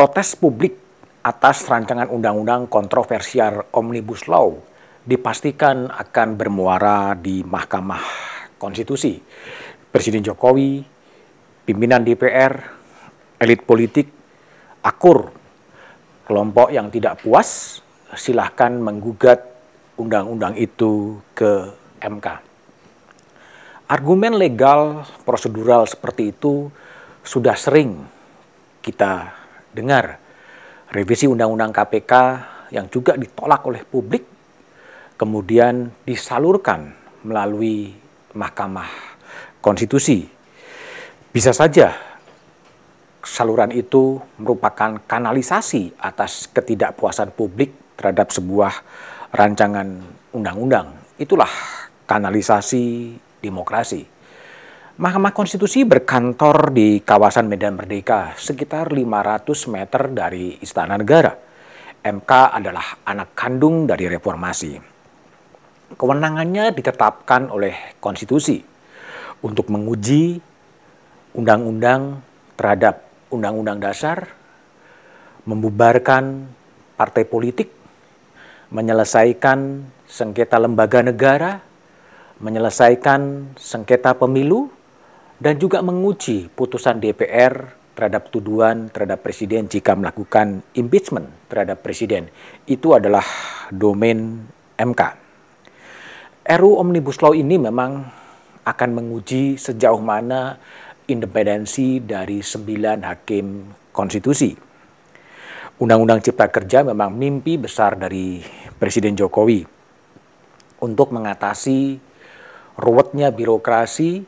Protes publik atas rancangan undang-undang kontroversial Omnibus Law dipastikan akan bermuara di Mahkamah Konstitusi. Presiden Jokowi, pimpinan DPR, elit politik, akur, kelompok yang tidak puas silahkan menggugat undang-undang itu ke MK. Argumen legal prosedural seperti itu sudah sering kita dengar revisi Undang-Undang KPK yang juga ditolak oleh publik, kemudian disalurkan melalui Mahkamah Konstitusi. Bisa saja saluran itu merupakan kanalisasi atas ketidakpuasan publik terhadap sebuah rancangan undang-undang. Itulah kanalisasi demokrasi. Mahkamah Konstitusi berkantor di kawasan Medan Merdeka, sekitar 500 meter dari Istana Negara. MK adalah anak kandung dari reformasi. Kewenangannya ditetapkan oleh konstitusi untuk menguji undang-undang terhadap undang-undang dasar, membubarkan partai politik, menyelesaikan sengketa lembaga negara, menyelesaikan sengketa pemilu, dan juga menguji putusan DPR terhadap tuduhan terhadap presiden jika melakukan impeachment terhadap presiden. Itu adalah domain MK. RU Omnibus Law ini memang akan menguji sejauh mana independensi dari sembilan hakim konstitusi. Undang-Undang Cipta Kerja memang mimpi besar dari Presiden Jokowi untuk mengatasi ruwetnya birokrasi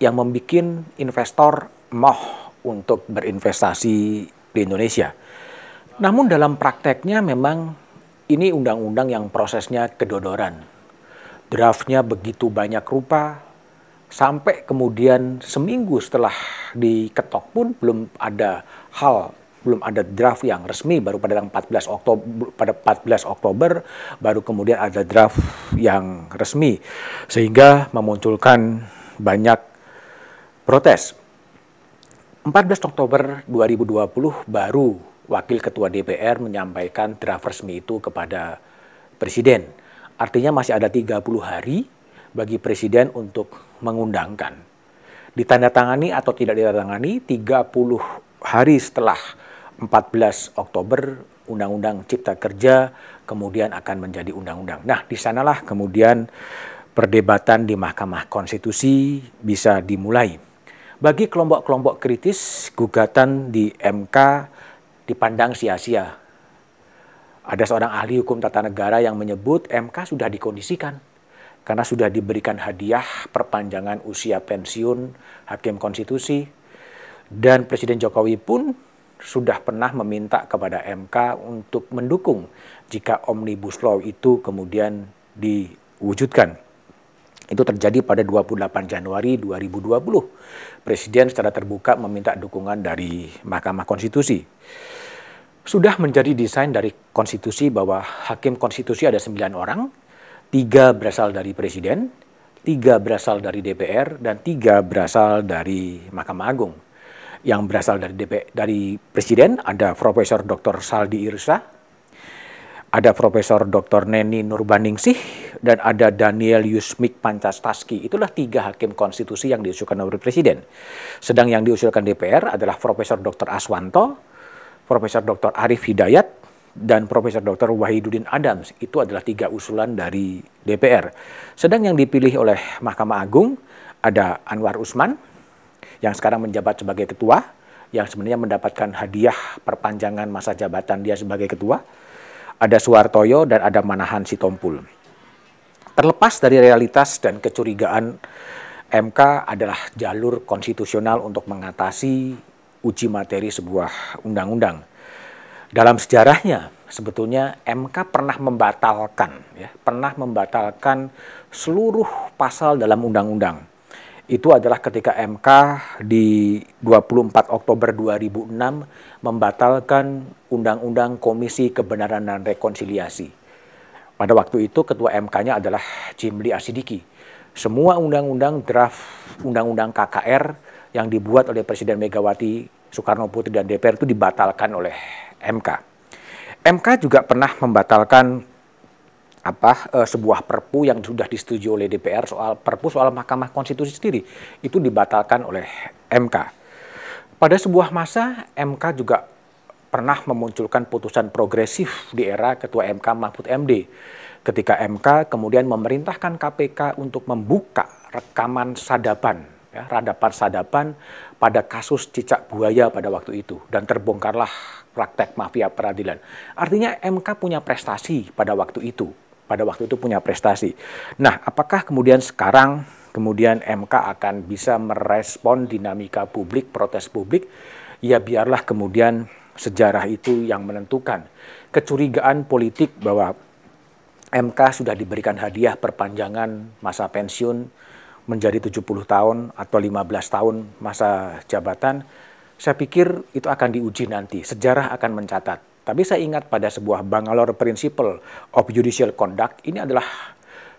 yang membuat investor moh untuk berinvestasi di Indonesia. Namun dalam prakteknya memang ini undang-undang yang prosesnya kedodoran. Draftnya begitu banyak rupa, sampai kemudian seminggu setelah diketok pun belum ada hal belum ada draft yang resmi baru pada 14 Oktober pada 14 Oktober baru kemudian ada draft yang resmi sehingga memunculkan banyak protes. 14 Oktober 2020 baru Wakil Ketua DPR menyampaikan draft resmi itu kepada Presiden. Artinya masih ada 30 hari bagi Presiden untuk mengundangkan. Ditandatangani atau tidak ditandatangani 30 hari setelah 14 Oktober Undang-Undang Cipta Kerja kemudian akan menjadi undang-undang. Nah, di sanalah kemudian perdebatan di Mahkamah Konstitusi bisa dimulai. Bagi kelompok-kelompok kritis, gugatan di MK dipandang sia-sia. Ada seorang ahli hukum tata negara yang menyebut MK sudah dikondisikan karena sudah diberikan hadiah perpanjangan usia pensiun hakim konstitusi dan Presiden Jokowi pun sudah pernah meminta kepada MK untuk mendukung jika Omnibus Law itu kemudian diwujudkan. Itu terjadi pada 28 Januari 2020. Presiden secara terbuka meminta dukungan dari Mahkamah Konstitusi. Sudah menjadi desain dari konstitusi bahwa hakim konstitusi ada sembilan orang, tiga berasal dari presiden, tiga berasal dari DPR, dan tiga berasal dari Mahkamah Agung. Yang berasal dari DPR, dari presiden ada Profesor Dr. Saldi Irsa, ada Profesor Dr. Neni Nurbaningsih dan ada Daniel Yusmik Pancastaski. Itulah tiga hakim konstitusi yang diusulkan oleh Presiden. Sedang yang diusulkan DPR adalah Profesor Dr. Aswanto, Profesor Dr. Arif Hidayat, dan Profesor Dr. Wahidudin Adams. Itu adalah tiga usulan dari DPR. Sedang yang dipilih oleh Mahkamah Agung ada Anwar Usman, yang sekarang menjabat sebagai ketua, yang sebenarnya mendapatkan hadiah perpanjangan masa jabatan dia sebagai ketua ada Suwartoyo dan ada Manahan Sitompul. Terlepas dari realitas dan kecurigaan MK adalah jalur konstitusional untuk mengatasi uji materi sebuah undang-undang. Dalam sejarahnya, sebetulnya MK pernah membatalkan, ya, pernah membatalkan seluruh pasal dalam undang-undang itu adalah ketika MK di 24 Oktober 2006 membatalkan Undang-Undang Komisi Kebenaran dan Rekonsiliasi. Pada waktu itu ketua MK-nya adalah Jimli Asidiki. Semua undang-undang draft undang-undang KKR yang dibuat oleh Presiden Megawati Soekarno Putri dan DPR itu dibatalkan oleh MK. MK juga pernah membatalkan apa e, sebuah perpu yang sudah disetujui oleh DPR soal perpu soal Mahkamah Konstitusi sendiri itu dibatalkan oleh MK. Pada sebuah masa MK juga pernah memunculkan putusan progresif di era Ketua MK Mahfud MD ketika MK kemudian memerintahkan KPK untuk membuka rekaman sadapan ya, radapan sadapan pada kasus cicak buaya pada waktu itu dan terbongkarlah praktek mafia peradilan. Artinya MK punya prestasi pada waktu itu pada waktu itu punya prestasi. Nah, apakah kemudian sekarang kemudian MK akan bisa merespon dinamika publik, protes publik? Ya biarlah kemudian sejarah itu yang menentukan. Kecurigaan politik bahwa MK sudah diberikan hadiah perpanjangan masa pensiun menjadi 70 tahun atau 15 tahun masa jabatan, saya pikir itu akan diuji nanti. Sejarah akan mencatat tapi saya ingat pada sebuah Bangalore Principle of Judicial Conduct, ini adalah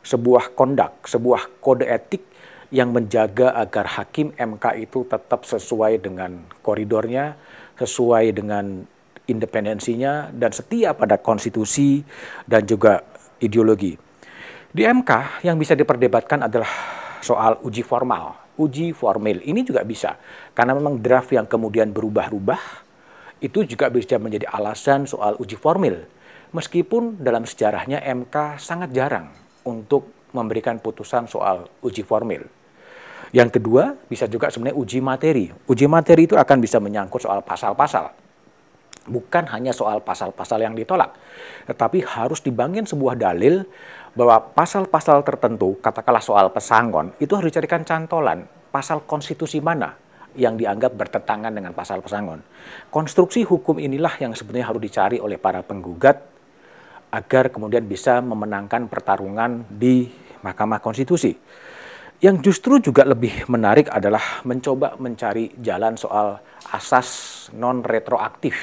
sebuah kondak, sebuah kode etik yang menjaga agar hakim MK itu tetap sesuai dengan koridornya, sesuai dengan independensinya, dan setia pada konstitusi dan juga ideologi. Di MK yang bisa diperdebatkan adalah soal uji formal, uji formil. Ini juga bisa, karena memang draft yang kemudian berubah-ubah, itu juga bisa menjadi alasan soal uji formil. Meskipun dalam sejarahnya MK sangat jarang untuk memberikan putusan soal uji formil. Yang kedua, bisa juga sebenarnya uji materi. Uji materi itu akan bisa menyangkut soal pasal-pasal. Bukan hanya soal pasal-pasal yang ditolak, tetapi harus dibangun sebuah dalil bahwa pasal-pasal tertentu, katakanlah soal pesangon, itu harus dicarikan cantolan pasal konstitusi mana yang dianggap bertentangan dengan pasal pesangon. Konstruksi hukum inilah yang sebenarnya harus dicari oleh para penggugat agar kemudian bisa memenangkan pertarungan di Mahkamah Konstitusi. Yang justru juga lebih menarik adalah mencoba mencari jalan soal asas non retroaktif.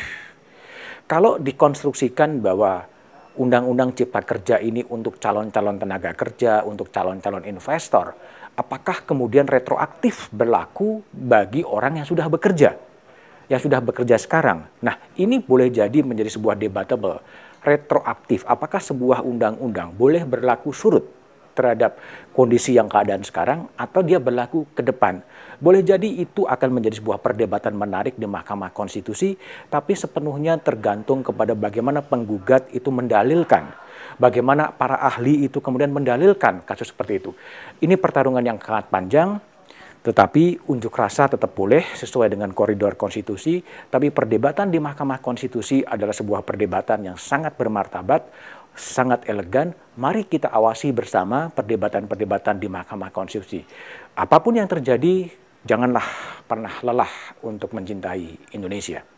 Kalau dikonstruksikan bahwa Undang-Undang Cipta Kerja ini untuk calon-calon tenaga kerja, untuk calon-calon investor, apakah kemudian retroaktif berlaku bagi orang yang sudah bekerja, yang sudah bekerja sekarang. Nah, ini boleh jadi menjadi sebuah debatable. Retroaktif, apakah sebuah undang-undang boleh berlaku surut terhadap kondisi yang keadaan sekarang atau dia berlaku ke depan. Boleh jadi itu akan menjadi sebuah perdebatan menarik di Mahkamah Konstitusi, tapi sepenuhnya tergantung kepada bagaimana penggugat itu mendalilkan bagaimana para ahli itu kemudian mendalilkan kasus seperti itu. Ini pertarungan yang sangat panjang, tetapi unjuk rasa tetap boleh sesuai dengan koridor konstitusi, tapi perdebatan di Mahkamah Konstitusi adalah sebuah perdebatan yang sangat bermartabat, sangat elegan. Mari kita awasi bersama perdebatan-perdebatan di Mahkamah Konstitusi. Apa pun yang terjadi, janganlah pernah lelah untuk mencintai Indonesia.